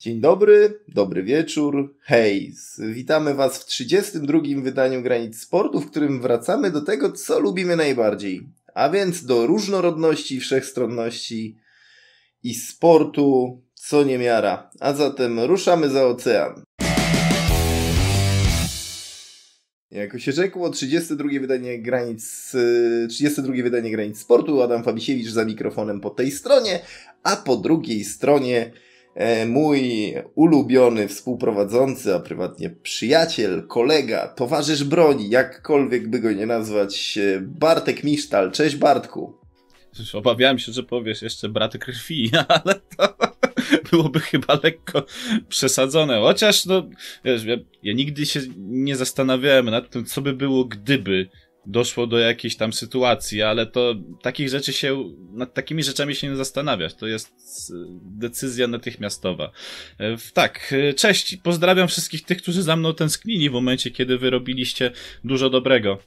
Dzień dobry, dobry wieczór, hej! Witamy Was w 32. wydaniu Granic Sportu, w którym wracamy do tego, co lubimy najbardziej. A więc do różnorodności, wszechstronności i sportu, co niemiara. A zatem ruszamy za ocean. Jako się rzekło, 32 wydanie granic, 32 wydanie granic sportu, Adam Fabisiewicz za mikrofonem po tej stronie, a po drugiej stronie mój ulubiony współprowadzący, a prywatnie przyjaciel, kolega, towarzysz broni, jakkolwiek by go nie nazwać, e, Bartek Misztal. Cześć Bartku. Obawiałem się, że powiesz jeszcze brat krwi, ale to byłoby chyba lekko przesadzone. Chociaż, no, wiesz, ja, ja nigdy się nie zastanawiałem nad tym, co by było, gdyby doszło do jakiejś tam sytuacji, ale to takich rzeczy się, nad takimi rzeczami się nie zastanawiasz. To jest decyzja natychmiastowa. E, tak, e, cześć. Pozdrawiam wszystkich tych, którzy za mną tęsknili w momencie, kiedy wy robiliście dużo dobrego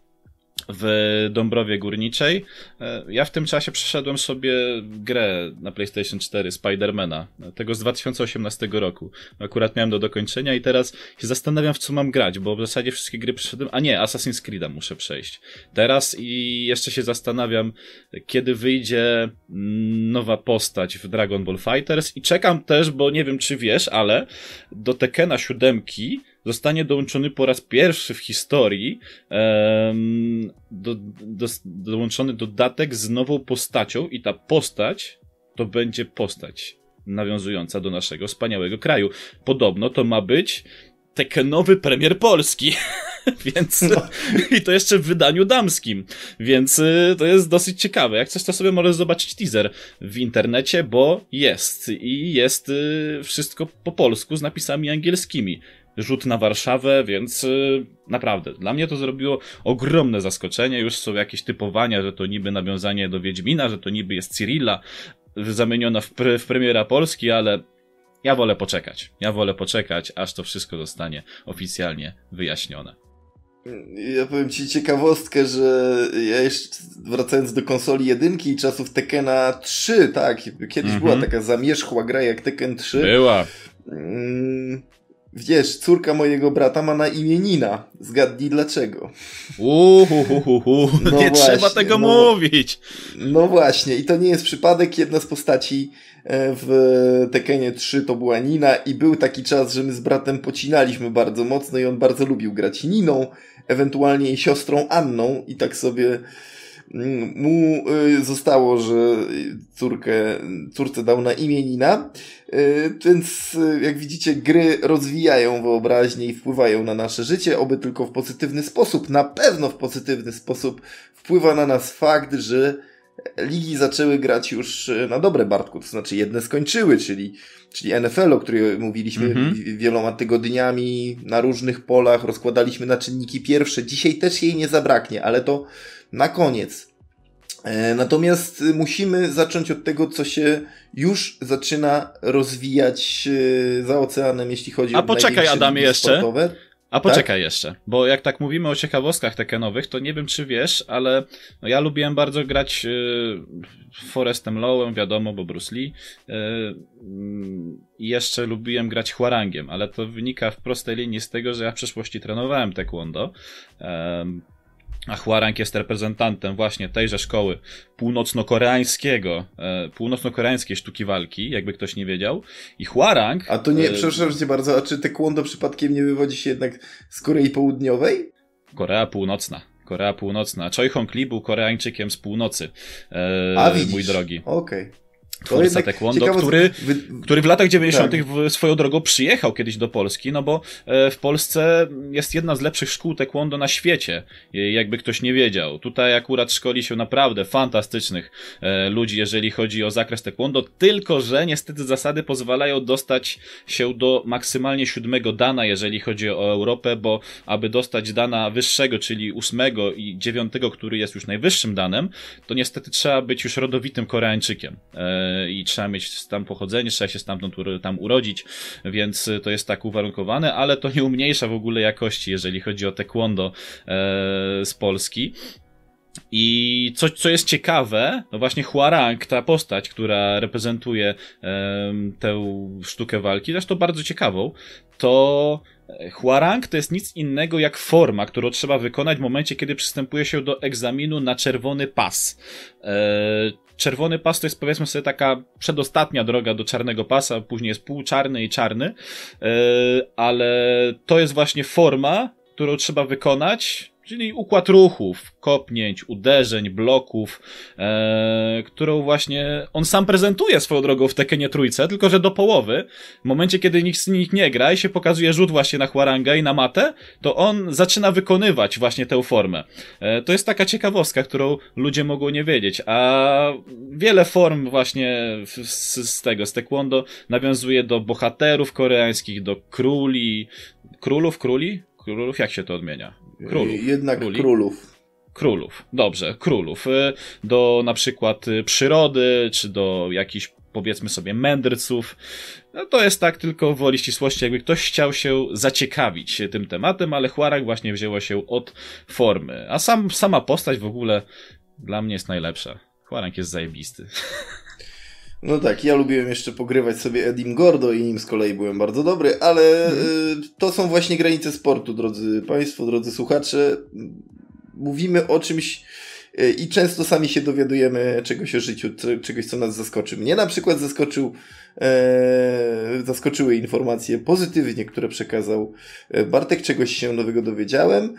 w Dąbrowie Górniczej. E, ja w tym czasie przeszedłem sobie grę na PlayStation 4 Spidermana, tego z 2018 roku. Akurat miałem do dokończenia i teraz się zastanawiam, w co mam grać, bo w zasadzie wszystkie gry przeszedłem. A nie, Assassin's Creed'a muszę przejść. Teraz i jeszcze się zastanawiam, kiedy wyjdzie nowa postać w Dragon Ball Fighters i czekam też, bo nie wiem, czy wiesz, ale do Tekena 7 zostanie dołączony po raz pierwszy w historii um, do, do, dołączony dodatek z nową postacią i ta postać to będzie postać nawiązująca do naszego wspaniałego kraju. Podobno to ma być tekenowy premier Polski. Więc no. i to jeszcze w wydaniu damskim. Więc y, to jest dosyć ciekawe. Jak coś, to sobie możesz zobaczyć teaser w internecie, bo jest. I jest y, wszystko po polsku z napisami angielskimi rzut na Warszawę, więc y, naprawdę, dla mnie to zrobiło ogromne zaskoczenie. Już są jakieś typowania, że to niby nawiązanie do Wiedźmina, że to niby jest Cyrilla zamieniona w, pre w premiera Polski, ale ja wolę poczekać. Ja wolę poczekać, aż to wszystko zostanie oficjalnie wyjaśnione. Ja powiem ci ciekawostkę, że ja jeszcze wracając do konsoli jedynki i czasów Tekena 3, tak, kiedyś mm -hmm. była taka zamierzchła gra jak Tekken 3. Była. Mm, Wiesz, córka mojego brata ma na imię Nina. Zgadnij dlaczego. Uhuhuhu, no nie właśnie, trzeba tego no, mówić. No właśnie, i to nie jest przypadek. Jedna z postaci e, w Tekenie 3 to była Nina i był taki czas, że my z bratem pocinaliśmy bardzo mocno i on bardzo lubił grać Niną, ewentualnie jej siostrą Anną i tak sobie mu y, zostało, że córkę, córce dał na imię Nina, więc y, jak widzicie gry rozwijają wyobraźnię i wpływają na nasze życie, oby tylko w pozytywny sposób, na pewno w pozytywny sposób wpływa na nas fakt, że ligi zaczęły grać już na dobre Bartku, to znaczy jedne skończyły, czyli, czyli NFL, o której mówiliśmy mhm. wieloma tygodniami na różnych polach, rozkładaliśmy na czynniki pierwsze. Dzisiaj też jej nie zabraknie, ale to na koniec. E, natomiast musimy zacząć od tego, co się już zaczyna rozwijać e, za oceanem, jeśli chodzi A o poczekaj, Adamie, jeszcze. Sportowe. A poczekaj tak? jeszcze, bo jak tak mówimy o ciekawostkach tekenowych, to nie wiem czy wiesz, ale no ja lubiłem bardzo grać yy, Forestem Lowem, wiadomo, bo Bruce Lee. Yy, I jeszcze lubiłem grać Huarangiem, ale to wynika w prostej linii z tego, że ja w przeszłości trenowałem taekwondo. Yy, a Huarang jest reprezentantem właśnie tejże szkoły północno-koreańskiego, e, północno-koreańskiej sztuki walki, jakby ktoś nie wiedział. I Huarang... A to nie, e, przepraszam cię bardzo, a czy taekwondo przypadkiem nie wywodzi się jednak z Korei Południowej? Korea Północna. Korea Północna. Choi Hong Lee był Koreańczykiem z północy. E, a. Mój drogi. Okej. Okay twórca taekwondo, który, który w latach 90. Tak. swoją drogą przyjechał kiedyś do Polski, no bo e, w Polsce jest jedna z lepszych szkół taekwondo na świecie, jakby ktoś nie wiedział. Tutaj akurat szkoli się naprawdę fantastycznych e, ludzi, jeżeli chodzi o zakres taekwondo, tylko że niestety zasady pozwalają dostać się do maksymalnie siódmego dana, jeżeli chodzi o Europę, bo aby dostać dana wyższego, czyli ósmego i dziewiątego, który jest już najwyższym danem, to niestety trzeba być już rodowitym Koreańczykiem e, i trzeba mieć tam pochodzenie, trzeba się stamtąd tam urodzić, więc to jest tak uwarunkowane, ale to nie umniejsza w ogóle jakości, jeżeli chodzi o taekwondo e, z Polski. I coś, co jest ciekawe, no właśnie Huarang, ta postać, która reprezentuje tę sztukę walki, zresztą bardzo ciekawą, to Huarang to jest nic innego jak forma, którą trzeba wykonać w momencie, kiedy przystępuje się do egzaminu na czerwony pas. E, czerwony pas to jest powiedzmy sobie taka przedostatnia droga do czarnego pasa, później jest półczarny i czarny, e, ale to jest właśnie forma, którą trzeba wykonać czyli układ ruchów, kopnięć, uderzeń, bloków, e, którą właśnie on sam prezentuje swoją drogą w Tekenie Trójce, tylko że do połowy, w momencie kiedy nikt z nich nie gra i się pokazuje rzut właśnie na Huaranga i na matę, to on zaczyna wykonywać właśnie tę formę. E, to jest taka ciekawostka, którą ludzie mogą nie wiedzieć, a wiele form właśnie z, z tego, z taekwondo nawiązuje do bohaterów koreańskich, do króli, królów, króli? Królów, jak się to odmienia? Królów. Jednak Króli? królów. Królów, dobrze, królów. Y, do na przykład y, przyrody, czy do jakichś powiedzmy sobie mędrców. No to jest tak tylko woli ścisłości, jakby ktoś chciał się zaciekawić tym tematem, ale Huarang właśnie wzięło się od formy. A sam, sama postać w ogóle dla mnie jest najlepsza. Huarang jest zajebisty. No tak, ja lubiłem jeszcze pogrywać sobie Edim Gordo i nim z kolei byłem bardzo dobry, ale mm. to są właśnie granice sportu, drodzy Państwo, drodzy słuchacze. Mówimy o czymś y, i często sami się dowiadujemy czegoś o życiu, czegoś, co nas zaskoczy. Mnie na przykład zaskoczył e, zaskoczyły informacje pozytywnie, które przekazał e, Bartek, czegoś się nowego dowiedziałem.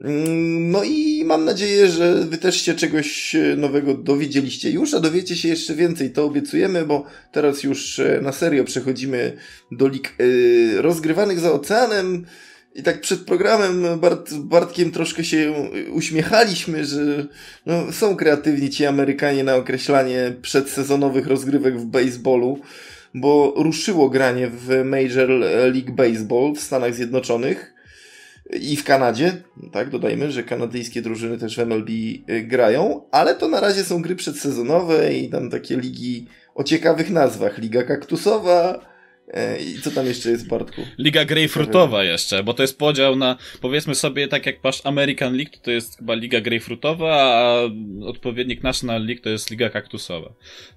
Mm, no i mam nadzieję, że wy też się czegoś e, nowego dowiedzieliście już, a dowiecie się jeszcze więcej, to obiecujemy, bo teraz już e, na serio przechodzimy do lig e, rozgrywanych za oceanem. I tak przed programem Bart, Bartkiem troszkę się uśmiechaliśmy, że no, są kreatywni ci Amerykanie na określanie przedsezonowych rozgrywek w baseballu bo ruszyło granie w Major League Baseball w Stanach Zjednoczonych i w Kanadzie. Tak, dodajmy, że kanadyjskie drużyny też w MLB y, grają, ale to na razie są gry przedsezonowe i tam takie ligi o ciekawych nazwach. Liga kaktusowa, I co tam jeszcze jest, Bartku? Liga Greyfruitowa jeszcze, bo to jest podział na, powiedzmy sobie, tak jak masz American League, to jest chyba Liga Greyfruitowa, a odpowiednik National League to jest Liga Kaktusowa.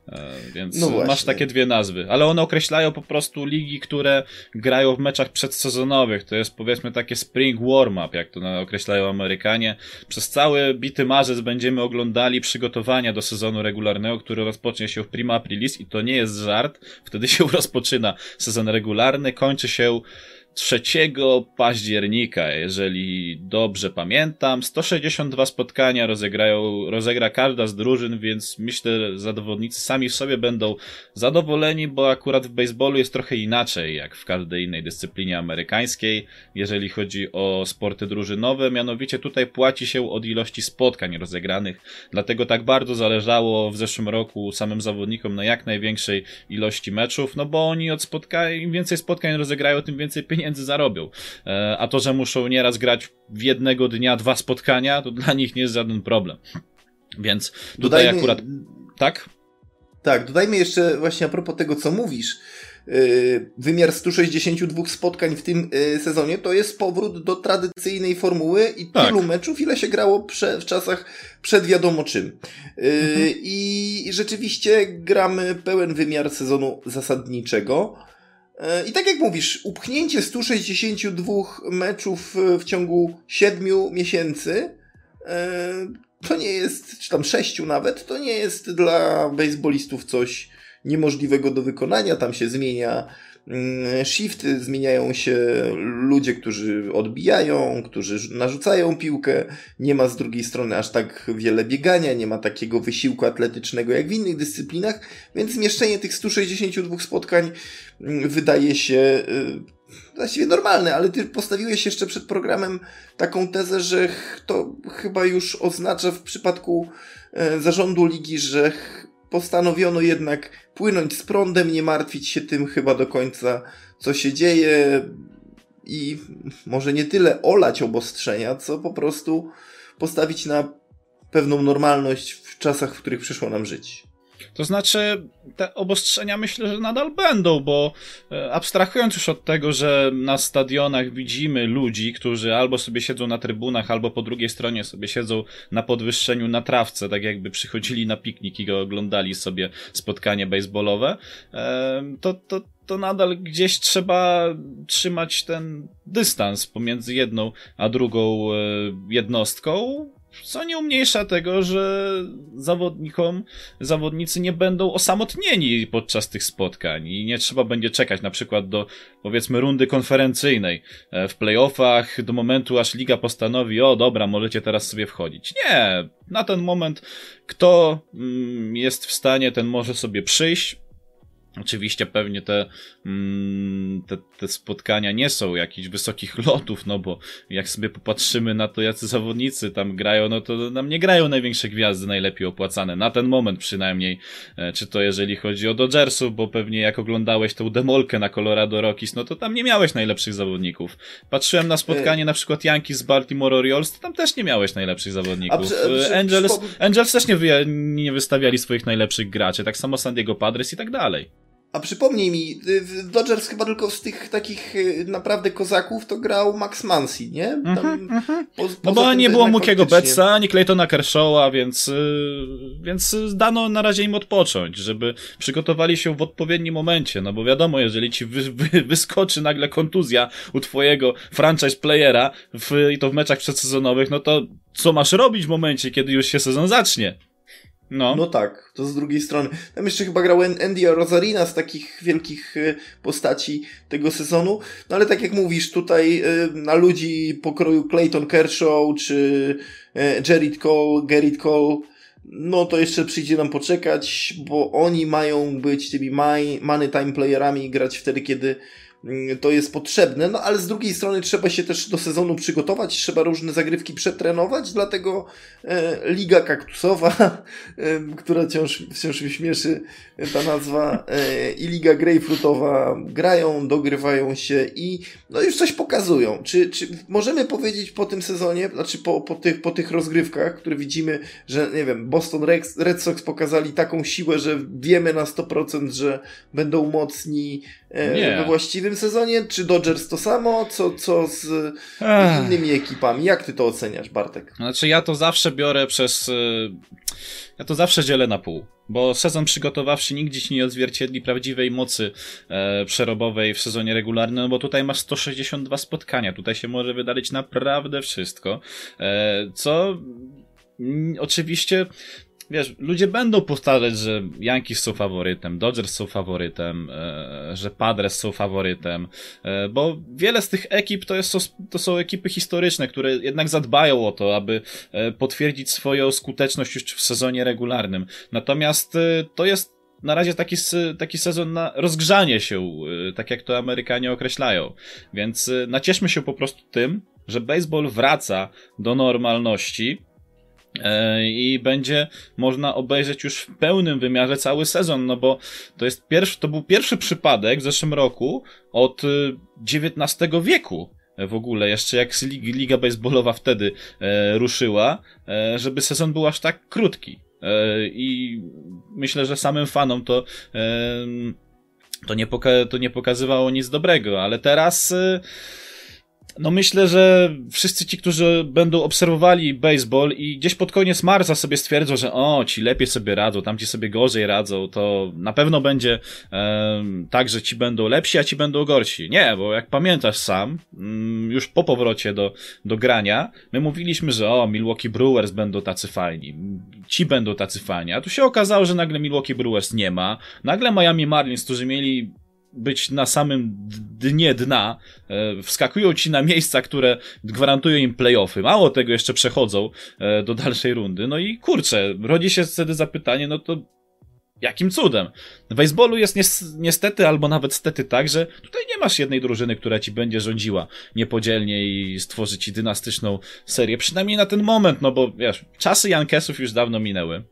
E, więc no masz takie dwie nazwy. Ale one określają po prostu ligi, które grają w meczach przedsezonowych. To jest powiedzmy takie spring warm-up, jak to określają Amerykanie. Przez cały bity marzec będziemy oglądali przygotowania do sezonu regularnego, który rozpocznie się w prima aprilis i to nie jest żart. Wtedy się rozpoczyna sezon regularny kończy się 3 października, jeżeli dobrze pamiętam. 162 spotkania rozegrają, rozegra każda z drużyn, więc myślę, że zawodnicy sami w sobie będą zadowoleni, bo akurat w baseballu jest trochę inaczej, jak w każdej innej dyscyplinie amerykańskiej, jeżeli chodzi o sporty drużynowe. Mianowicie tutaj płaci się od ilości spotkań rozegranych, dlatego tak bardzo zależało w zeszłym roku samym zawodnikom na jak największej ilości meczów, no bo oni od spotkań, im więcej spotkań rozegrają, tym więcej pieniędzy pieniędzy zarobią. E, a to, że muszą nieraz grać w jednego dnia dwa spotkania, to dla nich nie jest żaden problem. Więc tutaj dodajmy, akurat. Tak? Tak, dodajmy jeszcze właśnie a propos tego, co mówisz. E, wymiar 162 spotkań w tym e, sezonie to jest powrót do tradycyjnej formuły i tak. tylu meczów, ile się grało prze, w czasach przed wiadomo czym. Mhm. I rzeczywiście gramy pełen wymiar sezonu zasadniczego. E, I tak jak mówisz, upchnięcie 162 meczów e, w ciągu 7 miesięcy e, to nie jest, czy tam 6 nawet, to nie jest dla baseballistów coś niemożliwego do wykonania. Tam się zmienia Mm, shifty, zmieniają się ludzie, którzy odbijają, którzy narzucają piłkę, nie ma z drugiej strony aż tak wiele biegania, nie ma takiego wysiłku atletycznego jak w innych dyscyplinach, więc zmieszczenie tych 162 spotkań mm, wydaje się y, właściwie normalne, ale ty postawiłeś jeszcze przed programem taką tezę, że to chyba już oznacza w przypadku e, zarządu ligi, że postanowiono jednak płynąć z prądem, nie martwić się tym chyba do końca, co się dzieje i może nie tyle olać obostrzenia, co po prostu postawić na pewną normalność w czasach, w których przyszło nam żyć. To znaczy, te obostrzenia myślę, że nadal będą, bo e, abstrahując już od tego, że na stadionach widzimy ludzi, którzy albo sobie siedzą na trybunach, albo po drugiej stronie sobie siedzą na podwyższeniu na trawce, tak jakby przychodzili na piknik i oglądali sobie spotkanie baseballowe, e, to, to, to nadal gdzieś trzeba trzymać ten dystans pomiędzy jedną a drugą e, jednostką, co nie umniejsza tego, że zawodnikom, zawodnicy nie będą osamotnieni podczas tych spotkań i nie trzeba będzie czekać na przykład do, powiedzmy, rundy konferencyjnej e, w playoffach, do momentu aż liga postanowi, o dobra, możecie teraz sobie wchodzić. Nie, na ten moment kto mm, jest w stanie, ten może sobie przyjść, Oczywiście pewnie te, mm, te, te, spotkania nie są jakichś wysokich lotów, no bo jak sobie popatrzymy na to, jacy zawodnicy tam grają, no to nam nie grają największe gwiazdy najlepiej opłacane, na ten moment przynajmniej, e, czy to jeżeli chodzi o Dodgersów, bo pewnie jak oglądałeś tą demolkę na Colorado Rockies, no to tam nie miałeś najlepszych zawodników. Patrzyłem na spotkanie na przykład Yankees z Baltimore Orioles, to tam też nie miałeś najlepszych zawodników. Przy, przy, Angels, Angels też nie, wy, nie wystawiali swoich najlepszych graczy, tak samo San Diego Padres i tak dalej. A przypomnij mi, w Dodgers chyba tylko z tych takich y, naprawdę kozaków to grał Max Mansi, nie? Tam, mm -hmm. no bo nie było Mukiego Betsa, ani Claytona Kershawa, więc, y, więc dano na razie im odpocząć, żeby przygotowali się w odpowiednim momencie, no bo wiadomo, jeżeli ci wy, wy, wyskoczy nagle kontuzja u twojego franchise playera w, i to w meczach przedsezonowych, no to co masz robić w momencie, kiedy już się sezon zacznie? No. no tak, to z drugiej strony. Tam jeszcze chyba grał Andy Rosarina z takich wielkich y, postaci tego sezonu. No ale tak jak mówisz, tutaj y, na ludzi pokroju Clayton Kershaw czy y, Jared Cole, Gerrit Cole, no to jeszcze przyjdzie nam poczekać, bo oni mają być tymi money time playerami i grać wtedy, kiedy to jest potrzebne, no ale z drugiej strony trzeba się też do sezonu przygotować, trzeba różne zagrywki przetrenować, dlatego e, Liga Kaktusowa, e, która wciąż, wciąż mi śmieszy e, ta nazwa, e, i Liga Grejpfrutowa grają, dogrywają się i no już coś pokazują. Czy, czy możemy powiedzieć po tym sezonie, znaczy po, po, tych, po tych rozgrywkach, które widzimy, że nie wiem, Boston Red Sox pokazali taką siłę, że wiemy na 100%, że będą mocni e, we właściwym tym sezonie? Czy Dodgers to samo? Co, co z Ech. innymi ekipami? Jak ty to oceniasz, Bartek? Znaczy ja to zawsze biorę przez... Y, ja to zawsze dzielę na pół. Bo sezon przygotowawczy nigdzie ci nie odzwierciedli prawdziwej mocy e, przerobowej w sezonie regularnym, no bo tutaj masz 162 spotkania, tutaj się może wydarzyć naprawdę wszystko, e, co mm, oczywiście wiesz, ludzie będą powtarzać, że Yankees są faworytem, Dodgers są faworytem, e, że Padres są faworytem, e, bo wiele z tych ekip to, jest, to są ekipy historyczne, które jednak zadbają o to, aby e, potwierdzić swoją skuteczność już w sezonie regularnym. Natomiast to jest na razie taki, taki sezon na rozgrzanie się, tak jak to Amerykanie określają. Więc nacieszmy się po prostu tym, że baseball wraca do normalności i będzie można obejrzeć już w pełnym wymiarze cały sezon, no bo to jest pierwszy, to był pierwszy przypadek w zeszłym roku od XIX y, wieku w ogóle, jeszcze jak Liga Baseballowa wtedy e, ruszyła, e, żeby sezon był aż tak krótki. E, I myślę, że samym fanom to e, to nie, poka- to nie pokazywało nic dobrego, ale teraz e, no myślę, że wszyscy ci, którzy będą obserwowali baseball i gdzieś pod koniec marca sobie stwierdzą, że o, ci lepiej sobie radzą, tam ci sobie gorzej radzą, to na pewno będzie um, tak, że ci będą lepsi, a ci będą gorsi. Nie, bo jak pamiętasz sam, um, już po powrocie do, do grania, my mówiliśmy, że o, Milwaukee Brewers będą tacy fajni, ci będą tacy fajni, a tu się okazało, że nagle Milwaukee Brewers nie ma, nagle Miami Marlins, którzy mieli być na samym dnie dna, e, wskakują ci na miejsca, które gwarantują im playoffy. Mało tego, jeszcze przechodzą e, do dalszej rundy. No i kurczę, rodzi się wtedy zapytanie, no to jakim cudem? W baseballu jest niestety, albo nawet stety tak, że tutaj nie masz jednej drużyny, która ci będzie rządziła niepodzielnie i stworzy ci dynastyczną serię. Przynajmniej na ten moment, no bo wiesz, czasy Jankesów już dawno minęły.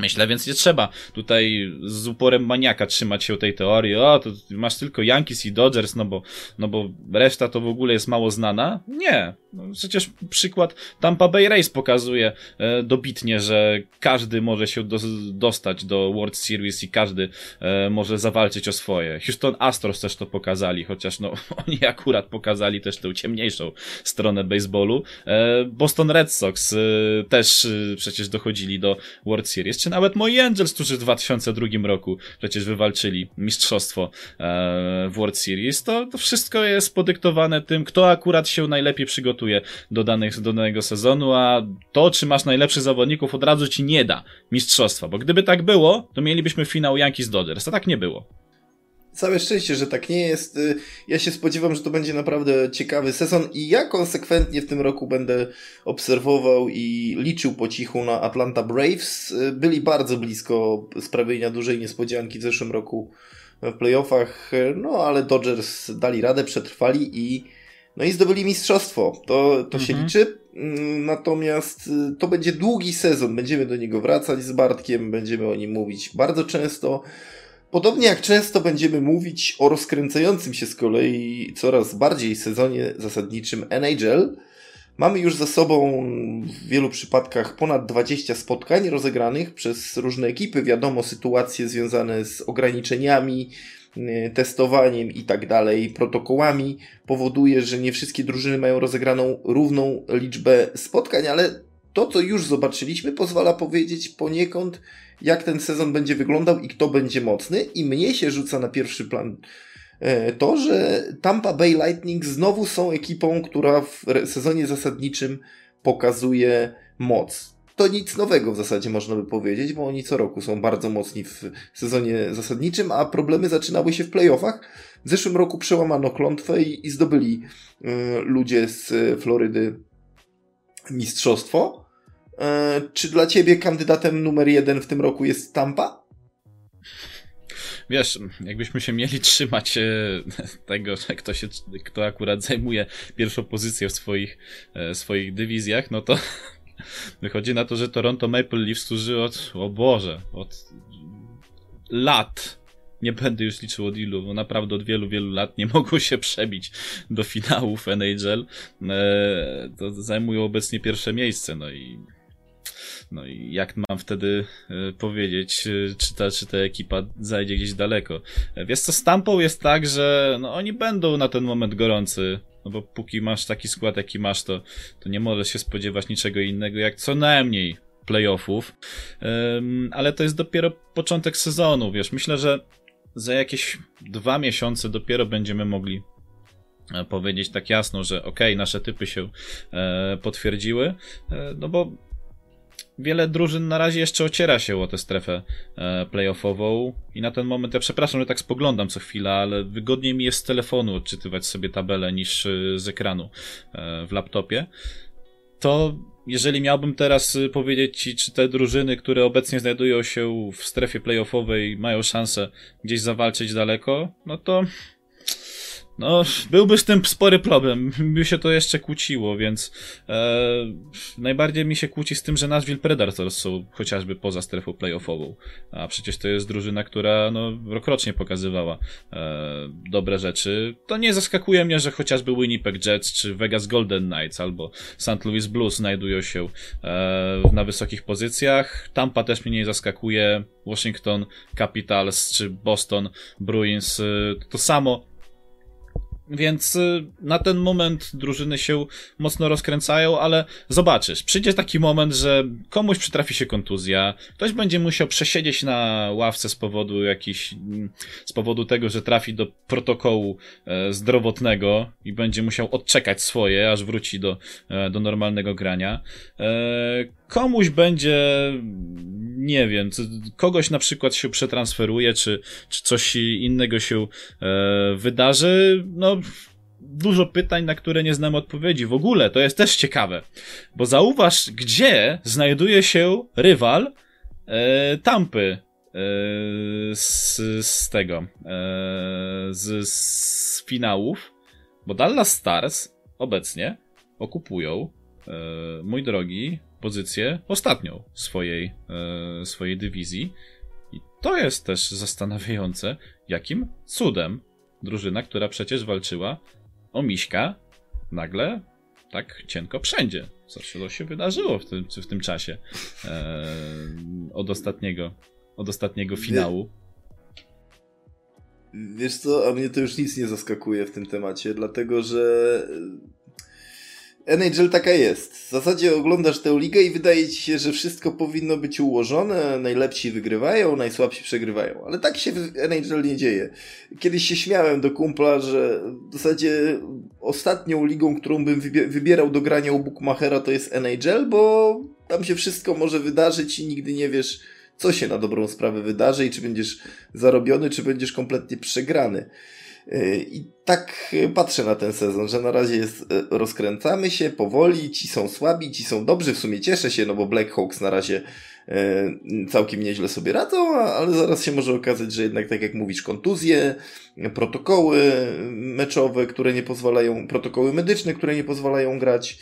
Myślę, więc nie trzeba tutaj z uporem maniaka trzymać się tej teorii, o, to masz tylko Yankees i Dodgers, no bo, no bo reszta to w ogóle jest mało znana. Nie. No przecież przykład Tampa Bay Race pokazuje e, dobitnie, że każdy może się do, dostać do World Series i każdy e, może zawalczyć o swoje. Houston Astros też to pokazali, chociaż no, oni akurat pokazali też tę ciemniejszą stronę baseballu. E, Boston Red Sox e, też e, przecież dochodzili do World Series, czy nawet moi Angels, którzy w 2002 roku przecież wywalczyli mistrzostwo e, w World Series, to, to wszystko jest podyktowane tym, kto akurat się najlepiej przygotuje do, danych, do danego sezonu, a to, czy masz najlepszych zawodników, od razu ci nie da mistrzostwa, bo gdyby tak było, to mielibyśmy finał Yankees Dodgers, a tak nie było. Całe szczęście, że tak nie jest. Y, ja się spodziewam, że to będzie naprawdę ciekawy sezon i ja konsekwentnie w tym roku będę obserwował i liczył po cichu na Atlanta Braves. Y, byli bardzo blisko sprawienia dużej niespodzianki w zeszłym roku w playoffach, no ale Dodgers dali radę, przetrwali i no i zdobyli mistrzostwo. To, to mhm. się liczy. Mm, natomiast y, to będzie długi sezon. Będziemy do niego wracać z Bartkiem, będziemy o nim mówić bardzo często. Podobnie jak często będziemy mówić o rozkręcającym się z kolei coraz bardziej sezonie zasadniczym NHL, mamy już za sobą w wielu przypadkach ponad 20 spotkań rozegranych przez różne ekipy. Wiadomo, sytuacje związane z ograniczeniami, y, testowaniem i tak dalej, protokołami powoduje, że nie wszystkie drużyny mają rozegraną równą liczbę spotkań, ale to, co już zobaczyliśmy, pozwala powiedzieć poniekąd, jak ten sezon będzie wyglądał i kto będzie mocny. I mnie się rzuca na pierwszy plan e, to, że Tampa Bay Lightning znowu są ekipą, która w sezonie zasadniczym pokazuje moc. To nic nowego w zasadzie można by powiedzieć, bo oni co roku są bardzo mocni w sezonie zasadniczym, a problemy zaczynały się w playoffach. W zeszłym roku przełamano klątwę i, i zdobyli y, ludzie z Florydy mistrzostwo. E, czy dla ciebie kandydatem numer jeden w tym roku jest Tampa? Wiesz, jakbyśmy się mieli trzymać e, tego, kto, się, kto akurat zajmuje pierwszą pozycję w swoich, e, swoich dywizjach, no to wychodzi na to, że Toronto Maple Leafs, którzy od, o Boże, od lat nie będę już liczył od ilu, bo naprawdę od wielu, wielu lat nie mogą się przebić do finałów NHL. to zajmują obecnie pierwsze miejsce, no i no i jak mam wtedy e, powiedzieć, e, czy ta, czy ta ekipa zajdzie gdzieś daleko? E, wiesz co, z Tampą jest tak, że no, oni będą na ten moment gorący, no bo póki masz taki skład, jaki masz, to, to nie możesz się spodziewać niczego innego, jak co najmniej playoffów, um, ale to jest dopiero początek sezonu, wiesz, myślę, że za jakieś dwa miesiące dopiero będziemy mogli powiedzieć tak jasno, że okay, nasze typy się e, potwierdziły, e, no bo wiele drużyn na razie jeszcze ociera się o tę strefę e, playoffową i na ten moment, ja przepraszam, że tak spoglądam co chwila, ale wygodniej mi jest z telefonu odczytywać sobie tabelę niż e, z ekranu e, w laptopie. To jeżeli miałbym teraz powiedzieć Ci, czy te drużyny, które obecnie znajdują się w strefie playoffowej, mają szansę gdzieś zawalczyć daleko, no to no, byłby z tym spory problem. By się to jeszcze kłóciło, więc e, najbardziej mi się kłóci z tym, że Nashville Predators są chociażby poza strefą playoffową. A przecież to jest drużyna, która no, rokrocznie pokazywała e, dobre rzeczy. To nie zaskakuje mnie, że chociażby Winnipeg Jets, czy Vegas Golden Knights, albo St. Louis Blues znajdują się e, na wysokich pozycjach. Tampa też mnie nie zaskakuje. Washington Capitals, czy Boston Bruins. E, to samo więc y, na ten moment drużyny się mocno rozkręcają, ale zobaczysz, przyjdzie taki moment, że komuś przytrafi się kontuzja, ktoś będzie musiał przesiedzieć na ławce z powodu jakiś, mm, z powodu tego, że trafi do protokołu e, zdrowotnego i będzie musiał odczekać swoje, aż wróci do, e, do normalnego grania. Komuś będzie, nie wiem, kogoś na przykład się przetransferuje, czy, czy coś innego się e, wydarzy, no dużo pytań, na które nie znamy odpowiedzi. W ogóle to jest też ciekawe, bo zauważ, gdzie znajduje się rywal e, Tampy e, z, z tego, e, z, z finałów, bo Dallas Stars obecnie okupują, e, mój drogi, pozycję ostatnią swojej, e, swojej dywizji. I to jest też zastanawiające, jakim cudem drużyna, która przecież walczyła o Miśka, nagle tak cienko wszędzie. Co się, to się wydarzyło w tym, w tym czasie e, od ostatniego od ostatniego finału. Wiesz co, a mnie to już nic nie zaskakuje w tym temacie, dlatego że NHL taka jest. W zasadzie oglądasz tę ligę i wydaje ci się, że wszystko powinno być ułożone, najlepsi wygrywają, najsłabsi przegrywają. Ale tak się w NHL nie dzieje. Kiedyś się śmiałem do kumpla, że w zasadzie ostatnią ligą, którą bym wybierał do grania u Bookmachera to jest NHL, bo tam się wszystko może wydarzyć i nigdy nie wiesz, co się na dobrą sprawę wydarzy i czy będziesz zarobiony, czy będziesz kompletnie przegrany. I tak patrzę na ten sezon, że na razie jest, e, rozkręcamy się powoli, ci są słabi, ci są dobrzy, w sumie cieszę się, no bo Black Hawks na razie e, całkiem nieźle sobie radzą, ale zaraz się może okazać, że jednak tak jak mówisz, kontuzje, protokoły meczowe, które nie pozwalają, protokoły medyczne, które nie pozwalają grać,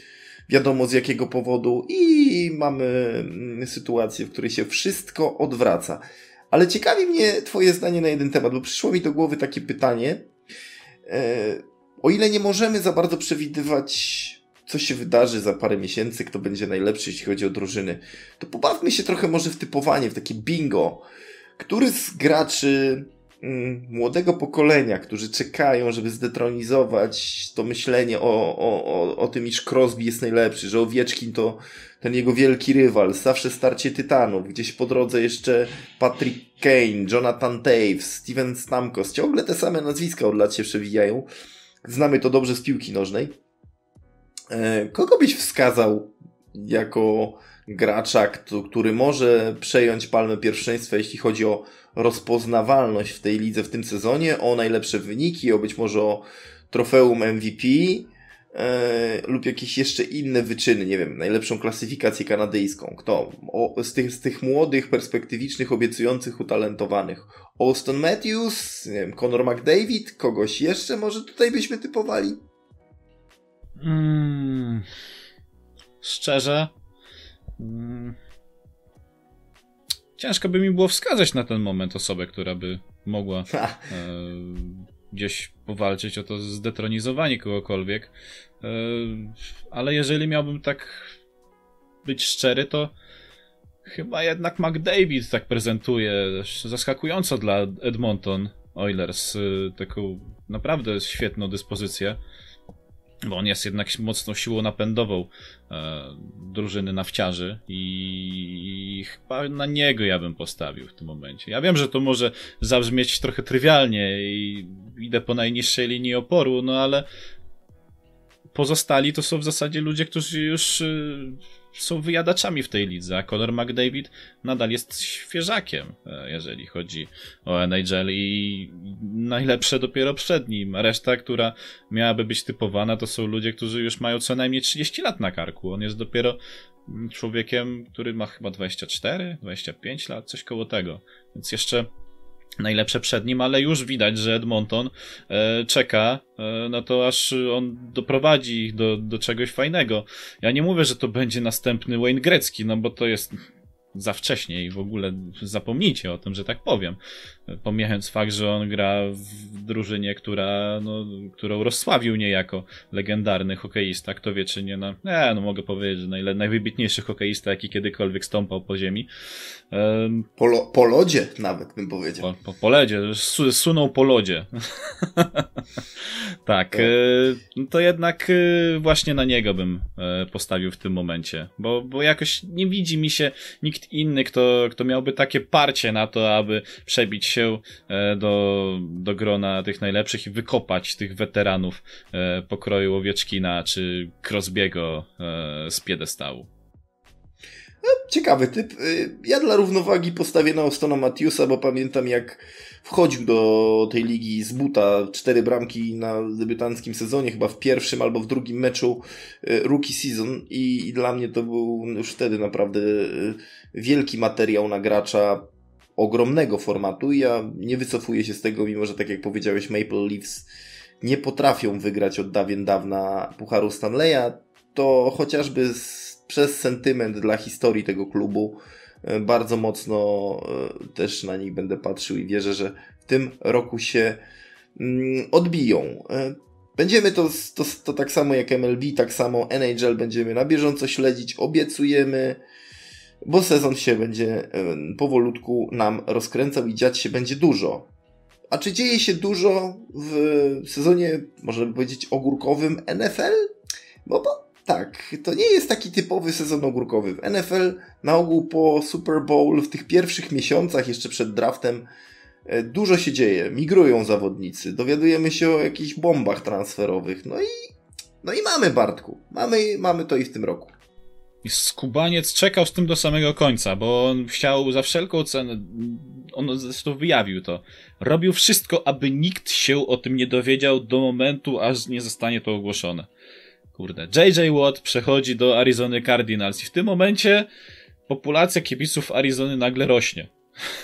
wiadomo z jakiego powodu i mamy mm, sytuację, w której się wszystko odwraca. Ale ciekawi mnie Twoje zdanie na jeden temat, bo przyszło mi do głowy takie pytanie. E, o ile nie możemy za bardzo przewidywać, co się wydarzy za parę miesięcy, kto będzie najlepszy, jeśli chodzi o drużyny, to pobawmy się trochę może w typowanie, w takie bingo. Który z graczy mm, młodego pokolenia, którzy czekają, żeby zdetronizować to myślenie o, o, o, o tym, iż Crosby jest najlepszy, że Owieczkin to ten jego wielki rywal, zawsze starcie tytanów, gdzieś po drodze jeszcze Patrick Kane, Jonathan Taves, Steven Stamkos, ciągle te same nazwiska od lat się przewijają. Znamy to dobrze z piłki nożnej. E, kogo byś wskazał jako gracza, który może przejąć palmę pierwszeństwa, jeśli chodzi o rozpoznawalność w tej lidze w tym sezonie, o najlepsze wyniki, o być może o trofeum MVP, e, lub jakieś jeszcze inne wyczyny, nie wiem, najlepszą klasyfikację kanadyjską. Kto? O, z, tych, z tych młodych, perspektywicznych, obiecujących, utalentowanych. Austin Matthews, nie wiem, Conor McDavid, kogoś jeszcze może tutaj byśmy typowali? Mm, szczerze, mm, ciężko by mi było wskazać na ten moment osobę, która by mogła e, gdzieś powalczyć o to zdetronizowanie kogokolwiek. E, ale jeżeli miałbym tak być szczery, to chyba jednak McDavid tak prezentuje zaskakująco dla Edmonton Oilers e, taką naprawdę świetną dyspozycję bo on jest jednak mocną siłą napędową e, drużyny nawciarzy i, i chyba na niego ja bym postawił w tym momencie. Ja wiem, że to może zabrzmieć trochę trywialnie i idę po najniższej linii oporu, no ale pozostali to są w zasadzie ludzie, którzy już y, są wyjadaczami w tej lidze, a Conor McDavid nadal jest świeżakiem, e, jeżeli chodzi o NHL i najlepsze dopiero przed nim. Reszta, która miałaby być typowana, to są ludzie, którzy już mają co najmniej 30 lat na karku. On jest dopiero człowiekiem, który ma chyba 24, 25 lat, coś koło tego. Więc jeszcze najlepsze przed nim, ale już widać, że Edmonton e, czeka e, na to, aż on doprowadzi ich do, do czegoś fajnego. Ja nie mówię, że to będzie następny Wayne Grecki, no bo to jest za wcześnie i w ogóle zapomnijcie o tym, że tak powiem. Pomijając fakt, że on gra w drużynie, która, no, którą rozsławił niejako legendarny hokeista, kto wie czy nie, no, nie, no mogę powiedzieć, że najle, najwybitniejszy hokeista, jaki kiedykolwiek stąpał po ziemi. Um, po, lo, po lodzie nawet bym powiedział. Po, po, po lodzie, sunął po lodzie. tak, tak. E, to jednak e, właśnie na niego bym e, postawił w tym momencie, bo, bo jakoś nie widzi mi się nikt inny, kto, kto miałby takie parcie na to, aby przebić się do, do grona tych najlepszych i wykopać tych weteranów pokroju Owieczkina czy Crosbiego z piedestału. No, ciekawy typ. Ja dla równowagi postawię na Ostona Matiusa, bo pamiętam jak wchodził do tej ligi z buta, cztery bramki na debiutanckim sezonie, chyba w pierwszym albo w drugim meczu e, rookie season. I, i dla mnie to był już wtedy naprawdę e, wielki materiał na gracza ogromnego formatu. Ja nie wycofuję się z tego, mimo że tak jak powiedziałeś Maple Leafs nie potrafią wygrać od dawien dawna Pucharu Stanleya, to chociażby z przez sentyment dla historii tego klubu e, bardzo mocno e, też na nich będę patrzył i wierzę, że w tym roku się mm, odbiją. E, będziemy to, to, to tak samo jak MLB, tak samo NHL będziemy na bieżąco śledzić, obiecujemy, bo sezon się będzie powolutku nam rozkręcał i dziać się będzie dużo. A czy dzieje się dużo w sezonie, można by powiedzieć, ogórkowym NFL? Bo, bo tak, to nie jest taki typowy sezon ogórkowy. W NFL na ogół po Super Bowl w tych pierwszych miesiącach, jeszcze przed draftem, e, dużo się dzieje. Migrują zawodnicy, dowiadujemy się o jakichś bombach transferowych. No i, no i mamy Bartku. Mamy, mamy to i w tym roku. I skubaniec czekał z tym do samego końca, bo on chciał za wszelką cenę, on zresztą wyjawił to, robił wszystko, aby nikt się o tym nie dowiedział do momentu, aż nie zostanie to ogłoszone. Kurde, JJ Watt przechodzi do Arizony Cardinals i w tym momencie populacja kibiców Arizony nagle rośnie.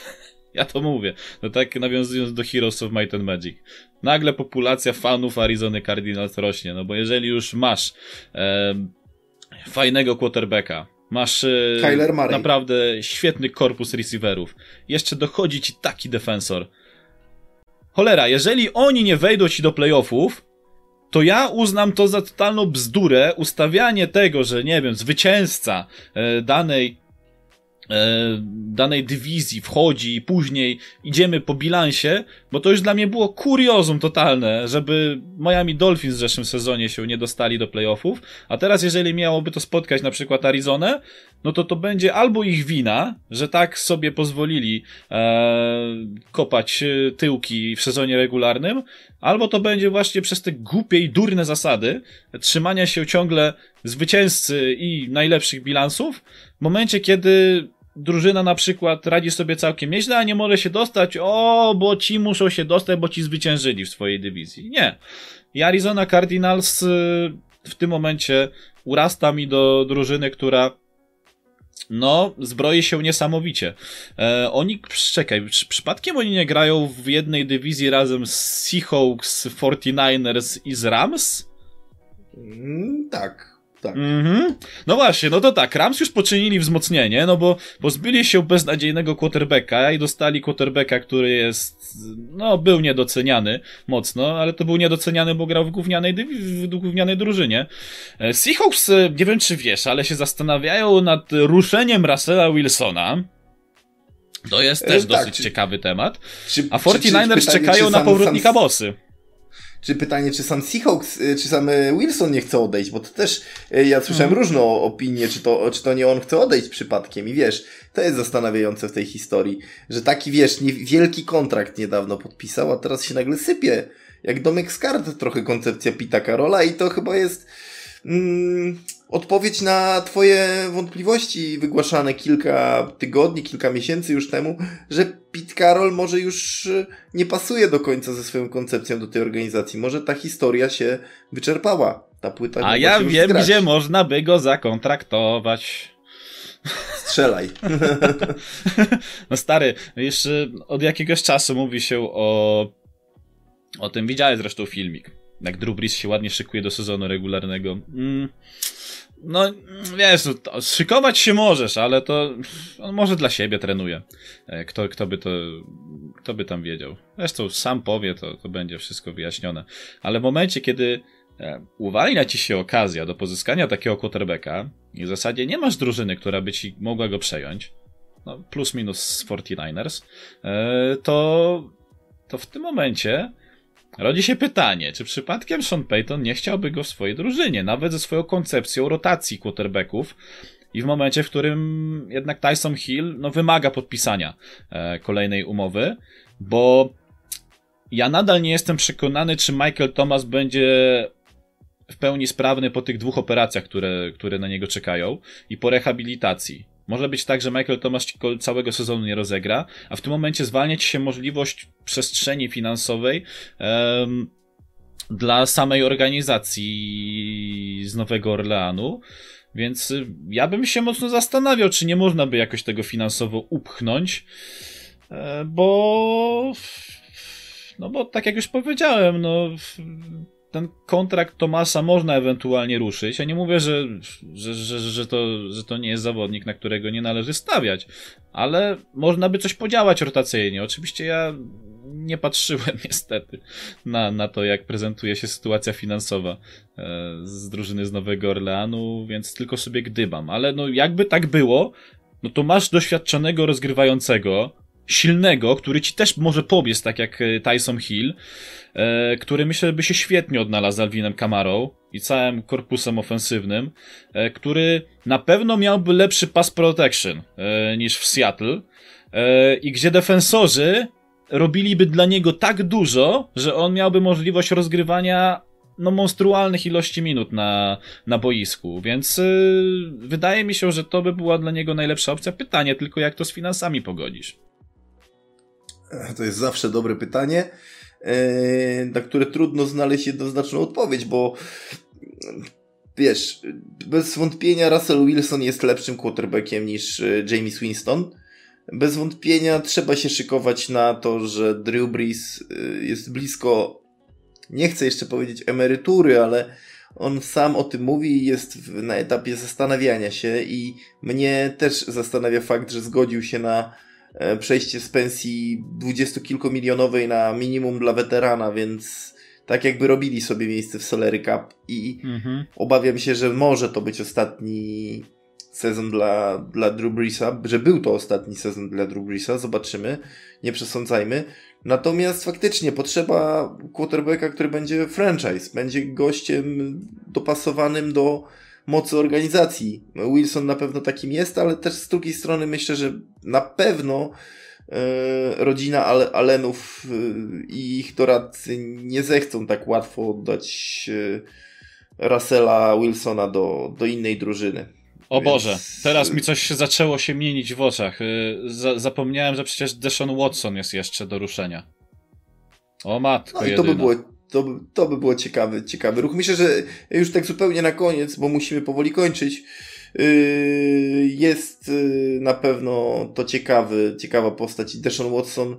ja to mówię. No tak nawiązując do Heroes of Might and Magic. Nagle populacja fanów Arizony Cardinals rośnie, no bo jeżeli już masz e, fajnego quarterbacka, masz e, naprawdę świetny korpus receiverów, jeszcze dochodzi ci taki defensor. Cholera, jeżeli oni nie wejdą ci do playoffów, to ja uznam to za totalną bzdurę ustawianie tego, że nie wiem, zwycięzca e, danej E, danej dywizji wchodzi i później idziemy po bilansie, bo to już dla mnie było kuriozum totalne, żeby Miami Dolphins w zeszłym sezonie się nie dostali do playoffów, a teraz jeżeli miałoby to spotkać na przykład Arizonę, no to to będzie albo ich wina, że tak sobie pozwolili e, kopać e, tyłki w sezonie regularnym, albo to będzie właśnie przez te głupie i durne zasady trzymania się ciągle zwycięzcy i najlepszych bilansów, w momencie kiedy drużyna na przykład radzi sobie całkiem nieźle, a nie może się dostać, o, bo ci muszą się dostać, bo ci zwyciężyli w swojej dywizji. Nie. I Arizona Cardinals y, w tym momencie urasta mi do drużyny, która no, zbroi się niesamowicie. E, oni, czekaj, przypadkiem oni nie grają w jednej dywizji razem z Seahawks, 49ers i z Rams? Mm, tak, tak. Mhm. No właśnie, no to tak, Rams już poczynili wzmocnienie, no bo pozbyli się beznadziejnego quarterbacka i dostali quarterbacka, który jest, no był niedoceniany mocno, ale to był niedoceniany, bo grał w gównianej, w gównianej drużynie. E, Seahawks, e, nie wiem czy wiesz, ale się zastanawiają nad ruszeniem Russella Wilsona. To jest też e, tak, dosyć czy, ciekawy temat. Czy, A 49ers czekają na powrotnika sam... bossy czy pytanie, czy sam Seahawks, y, czy sam y, Wilson nie chce odejść, bo to też y, ja słyszałem hmm. różną opinię, czy to, czy to nie on chce odejść przypadkiem i wiesz, to jest zastanawiające w tej historii, że taki wiesz, nie, wielki kontrakt niedawno podpisał, a teraz się nagle sypie, jak domek z kart trochę koncepcja Pita Karola i to chyba jest mm, odpowiedź na Twoje wątpliwości wygłaszane kilka tygodni, kilka miesięcy już temu, że Pete Carroll może już e, nie pasuje do końca ze swoją koncepcją do tej organizacji. Może ta historia się wyczerpała. Ta płyta A ja wiem, zgrać. gdzie można by go zakontraktować. Strzelaj. no stary, już od jakiegoś czasu mówi się o, o tym. Widziałem zresztą filmik. Jak Drew Brees się ładnie szykuje do sezonu regularnego. Mm no, wiesz, no, szykować się możesz, ale to on może dla siebie trenuje. E, kto, kto, by to, kto by tam wiedział. Zresztą sam powie, to, to będzie wszystko wyjaśnione. Ale w momencie, kiedy e, uwalnia ci się okazja do pozyskania takiego quarterbacka i w zasadzie nie masz drużyny, która by ci mogła go przejąć, no plus minus 49ers, e, to, to w tym momencie Rodzi się pytanie, czy przypadkiem Sean Payton nie chciałby go w swojej drużynie, nawet ze swoją koncepcją rotacji quarterbacków i w momencie, w którym jednak Tyson Hill no, wymaga podpisania e, kolejnej umowy, bo ja nadal nie jestem przekonany, czy Michael Thomas będzie w pełni sprawny po tych dwóch operacjach, które, które na niego czekają i po rehabilitacji. Może być tak, że Michael Thomas całego sezonu nie rozegra, a w tym momencie zwalniać się możliwość przestrzeni finansowej um, dla samej organizacji z Nowego Orleanu. Więc y, ja bym się mocno zastanawiał, czy nie można by jakoś tego finansowo upchnąć, e, bo no bo tak jak już powiedziałem, no ten kontrakt Tomasa można ewentualnie ruszyć. Ja nie mówię, że, że, że, że, to, że to nie jest zawodnik, na którego nie należy stawiać, ale można by coś podziałać rotacyjnie. Oczywiście ja nie patrzyłem niestety na, na to, jak prezentuje się sytuacja finansowa e, z drużyny z Nowego Orleanu, więc tylko sobie gdybam. Ale no jakby tak było, no to masz doświadczonego rozgrywającego, silnego, który ci też może pobiec, tak jak e, Tyson Hill, e, który myślę by się świetnie odnalazł z Alvinem Kamarą i całym korpusem ofensywnym, e, który na pewno miałby lepszy pass protection niż w Seattle i gdzie defensorzy robiliby dla niego tak dużo, że on miałby możliwość rozgrywania no, monstrualnych ilości minut na, na boisku, więc yy, wydaje mi się, że to by była dla niego najlepsza opcja. Pytanie tylko, jak to z finansami pogodzisz? To jest zawsze dobre pytanie, yy, na które trudno znaleźć jednoznaczną odpowiedź, bo wiesz, bez wątpienia Russell Wilson jest lepszym quarterbackiem niż yy, James Winston. Bez wątpienia trzeba się szykować na to, że Drew Brees y, jest blisko, nie chcę jeszcze powiedzieć emerytury, ale on sam o tym mówi i jest na etapie zastanawiania się i mnie też zastanawia fakt, że zgodził się na e, przejście z pensji dwudziestokilkomilionowej na minimum dla weterana, więc tak jakby robili sobie miejsce w Solery Cup i mhm. obawiam się, że może to być ostatni sezon dla, dla Drew Breesa, że był to ostatni sezon dla Drew Breesa, zobaczymy, nie przesądzajmy. Natomiast faktycznie potrzeba quarterbacka, który będzie franchise, będzie gościem dopasowanym do mocy organizacji. Wilson na pewno takim jest, ale też z drugiej strony myślę, że na pewno e, rodzina Allenów e, i ich doradcy nie zechcą tak łatwo oddać e, Russella Wilsona do, do innej drużyny. O Więc... Boże, teraz mi coś się zaczęło się mienić w oczach. Zapomniałem, że przecież Deshaun Watson jest jeszcze do ruszenia. O matko no i to by było, to, by, to by było ciekawy, ciekawy ruch. Myślę, że już tak zupełnie na koniec, bo musimy powoli kończyć. Y, jest y, na pewno to ciekawy, ciekawa postać i Deshaun Watson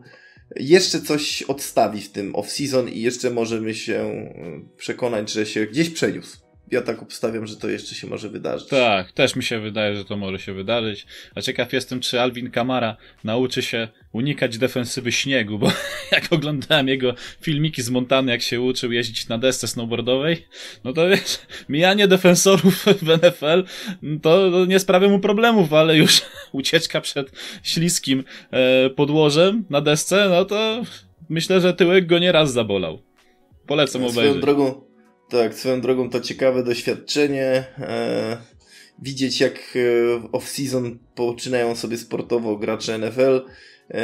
jeszcze coś odstawi w tym off-season i jeszcze możemy się przekonać, że się gdzieś przeniósł ja tak obstawiam, że to jeszcze się może wydarzyć. Tak, też mi się wydaje, że to może się wydarzyć. A ciekaw jestem, czy Alvin Kamara nauczy się unikać defensywy śniegu, bo jak oglądałem jego filmiki z Montany, jak się uczył jeździć na desce snowboardowej, no to wiesz, mijanie defensorów w NFL to nie sprawia mu problemów, ale już ucieczka przed śliskim e, podłożem na desce, no to myślę, że tyłek go nieraz zabolał. Polecam obejrzeć. Swoją drogą, tak, swoją drogą to ciekawe doświadczenie. E, widzieć jak e, off-season poczynają sobie sportowo gracze NFL. E,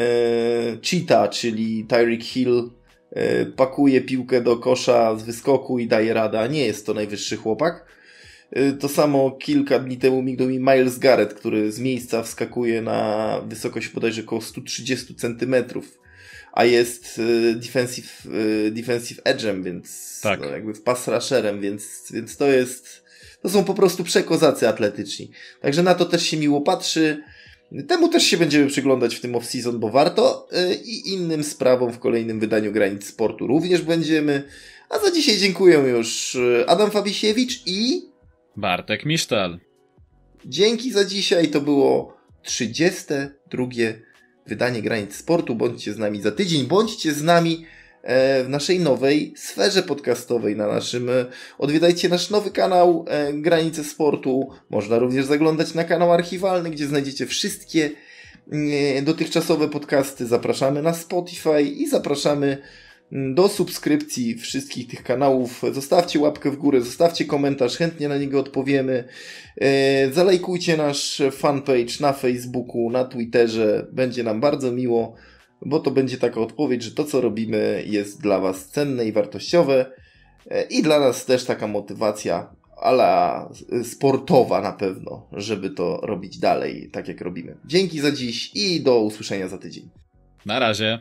Cheetah, czyli Tyreek Hill, e, pakuje piłkę do kosza z wyskoku i daje rada. Nie jest to najwyższy chłopak. E, to samo kilka dni temu mignął mi Miles Garrett, który z miejsca wskakuje na wysokość bodajże około 130 centymetrów a jest y, defensive, y, defensive edge'em, więc tak. no, jakby w pass rusherem, więc, więc to jest, to są po prostu przekozacy atletyczni. Także na to też się miło patrzy. Temu też się będziemy przyglądać w tym off-season, bo warto y, i innym sprawom w kolejnym wydaniu Granic Sportu również będziemy. A za dzisiaj dziękuję już Adam Fabisiewicz i Bartek Misztal. Dzięki za dzisiaj. To było 32 wydanie Granic Sportu. Bądźcie z nami za tydzień, bądźcie z nami e, w naszej nowej sferze podcastowej, na naszym, e, odwiedzajcie nasz nowy kanał e, Granice Sportu, można również zaglądać na kanał archiwalny, gdzie znajdziecie wszystkie dotychczasowe podcasty, zapraszamy na Spotify i zapraszamy do subskrypcji wszystkich tych kanałów. Zostawcie łapkę w górę, zostawcie komentarz, chętnie na niego odpowiemy. E, zalajkujcie nasz fanpage na Facebooku, na Twitterze, będzie nam bardzo miło, bo to będzie taka odpowiedź, że to co robimy jest dla Was cenne i wartościowe e, i dla nas też taka motywacja, ale sportowa na pewno, żeby to robić dalej, tak jak robimy. Dzięki za dziś i do usłyszenia za tydzień. Na razie.